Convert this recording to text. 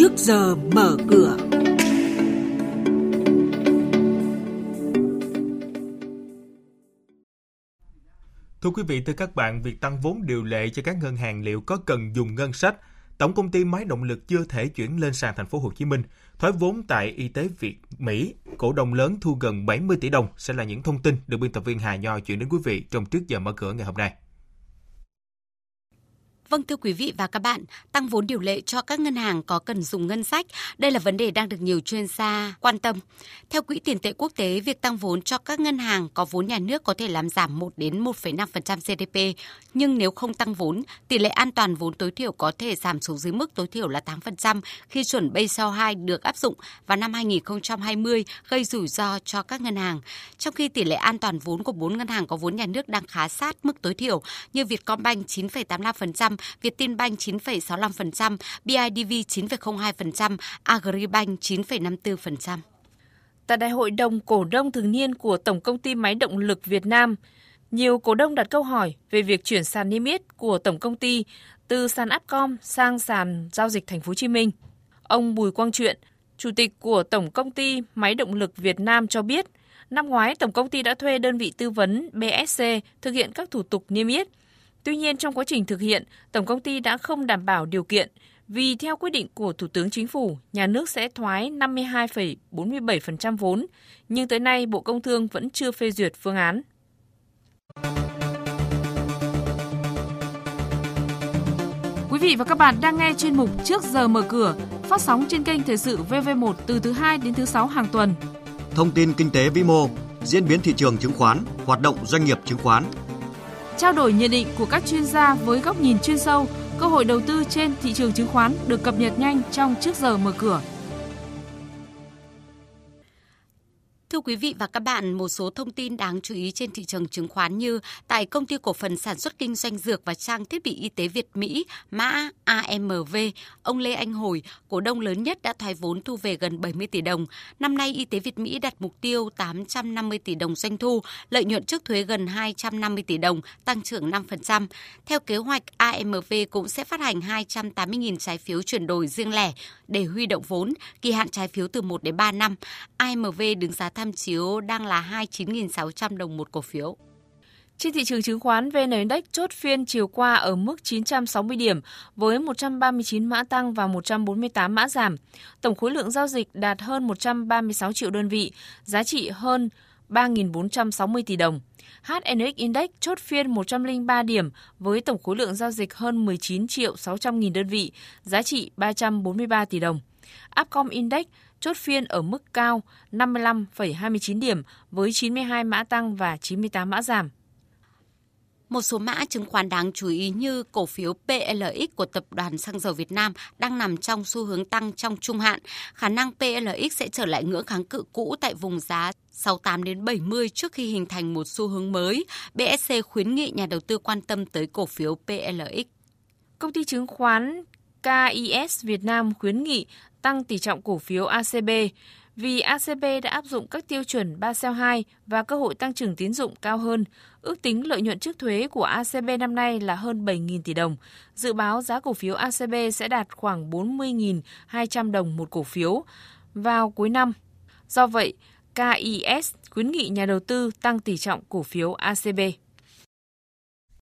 trước giờ mở cửa. Thưa quý vị, thưa các bạn, việc tăng vốn điều lệ cho các ngân hàng liệu có cần dùng ngân sách? Tổng công ty máy động lực chưa thể chuyển lên sàn thành phố Hồ Chí Minh. Thoái vốn tại Y tế Việt Mỹ, cổ đông lớn thu gần 70 tỷ đồng sẽ là những thông tin được biên tập viên Hà Nho chuyển đến quý vị trong trước giờ mở cửa ngày hôm nay. Vâng thưa quý vị và các bạn, tăng vốn điều lệ cho các ngân hàng có cần dùng ngân sách? Đây là vấn đề đang được nhiều chuyên gia quan tâm. Theo Quỹ tiền tệ quốc tế, việc tăng vốn cho các ngân hàng có vốn nhà nước có thể làm giảm 1 đến 1,5% GDP, nhưng nếu không tăng vốn, tỷ lệ an toàn vốn tối thiểu có thể giảm xuống dưới mức tối thiểu là 8% khi chuẩn Basel 2 được áp dụng vào năm 2020 gây rủi ro cho các ngân hàng. Trong khi tỷ lệ an toàn vốn của 4 ngân hàng có vốn nhà nước đang khá sát mức tối thiểu như Vietcombank 9,85%, Vietinbank 9,65%, BIDV 9,02%, Agribank 9,54%. Tại Đại hội đồng cổ đông thường niên của Tổng công ty Máy động lực Việt Nam, nhiều cổ đông đặt câu hỏi về việc chuyển sàn niêm yết của tổng công ty từ sàn Upcom sang sàn giao dịch Thành phố Hồ Chí Minh. Ông Bùi Quang Truyện, chủ tịch của Tổng công ty Máy động lực Việt Nam cho biết, năm ngoái tổng công ty đã thuê đơn vị tư vấn BSC thực hiện các thủ tục niêm yết Tuy nhiên trong quá trình thực hiện, tổng công ty đã không đảm bảo điều kiện vì theo quyết định của Thủ tướng Chính phủ, nhà nước sẽ thoái 52,47% vốn, nhưng tới nay Bộ Công Thương vẫn chưa phê duyệt phương án. Quý vị và các bạn đang nghe chuyên mục Trước giờ mở cửa, phát sóng trên kênh Thời sự VV1 từ thứ 2 đến thứ 6 hàng tuần. Thông tin kinh tế vĩ mô, diễn biến thị trường chứng khoán, hoạt động doanh nghiệp chứng khoán – trao đổi nhận định của các chuyên gia với góc nhìn chuyên sâu, cơ hội đầu tư trên thị trường chứng khoán được cập nhật nhanh trong trước giờ mở cửa. Thưa quý vị và các bạn, một số thông tin đáng chú ý trên thị trường chứng khoán như tại công ty cổ phần sản xuất kinh doanh dược và trang thiết bị y tế Việt Mỹ, mã AMV, ông Lê Anh Hồi, cổ đông lớn nhất đã thoái vốn thu về gần 70 tỷ đồng. Năm nay, y tế Việt Mỹ đặt mục tiêu 850 tỷ đồng doanh thu, lợi nhuận trước thuế gần 250 tỷ đồng, tăng trưởng 5%. Theo kế hoạch, AMV cũng sẽ phát hành 280.000 trái phiếu chuyển đổi riêng lẻ để huy động vốn, kỳ hạn trái phiếu từ 1 đến 3 năm. AMV đứng giá tham chiếu đang là 29.600 đồng một cổ phiếu. Trên thị trường chứng khoán, VN Index chốt phiên chiều qua ở mức 960 điểm với 139 mã tăng và 148 mã giảm. Tổng khối lượng giao dịch đạt hơn 136 triệu đơn vị, giá trị hơn 3.460 tỷ đồng. HNX Index chốt phiên 103 điểm với tổng khối lượng giao dịch hơn 19 triệu 600 nghìn đơn vị, giá trị 343 tỷ đồng. Upcom Index chốt phiên ở mức cao 55,29 điểm với 92 mã tăng và 98 mã giảm. Một số mã chứng khoán đáng chú ý như cổ phiếu PLX của Tập đoàn Xăng dầu Việt Nam đang nằm trong xu hướng tăng trong trung hạn. Khả năng PLX sẽ trở lại ngưỡng kháng cự cũ tại vùng giá 68 đến 70 trước khi hình thành một xu hướng mới. BSC khuyến nghị nhà đầu tư quan tâm tới cổ phiếu PLX. Công ty chứng khoán KIS Việt Nam khuyến nghị tăng tỷ trọng cổ phiếu ACB vì ACB đã áp dụng các tiêu chuẩn Basel 2 và cơ hội tăng trưởng tín dụng cao hơn. Ước tính lợi nhuận trước thuế của ACB năm nay là hơn 7.000 tỷ đồng. Dự báo giá cổ phiếu ACB sẽ đạt khoảng 40.200 đồng một cổ phiếu vào cuối năm. Do vậy, KIS khuyến nghị nhà đầu tư tăng tỷ trọng cổ phiếu ACB.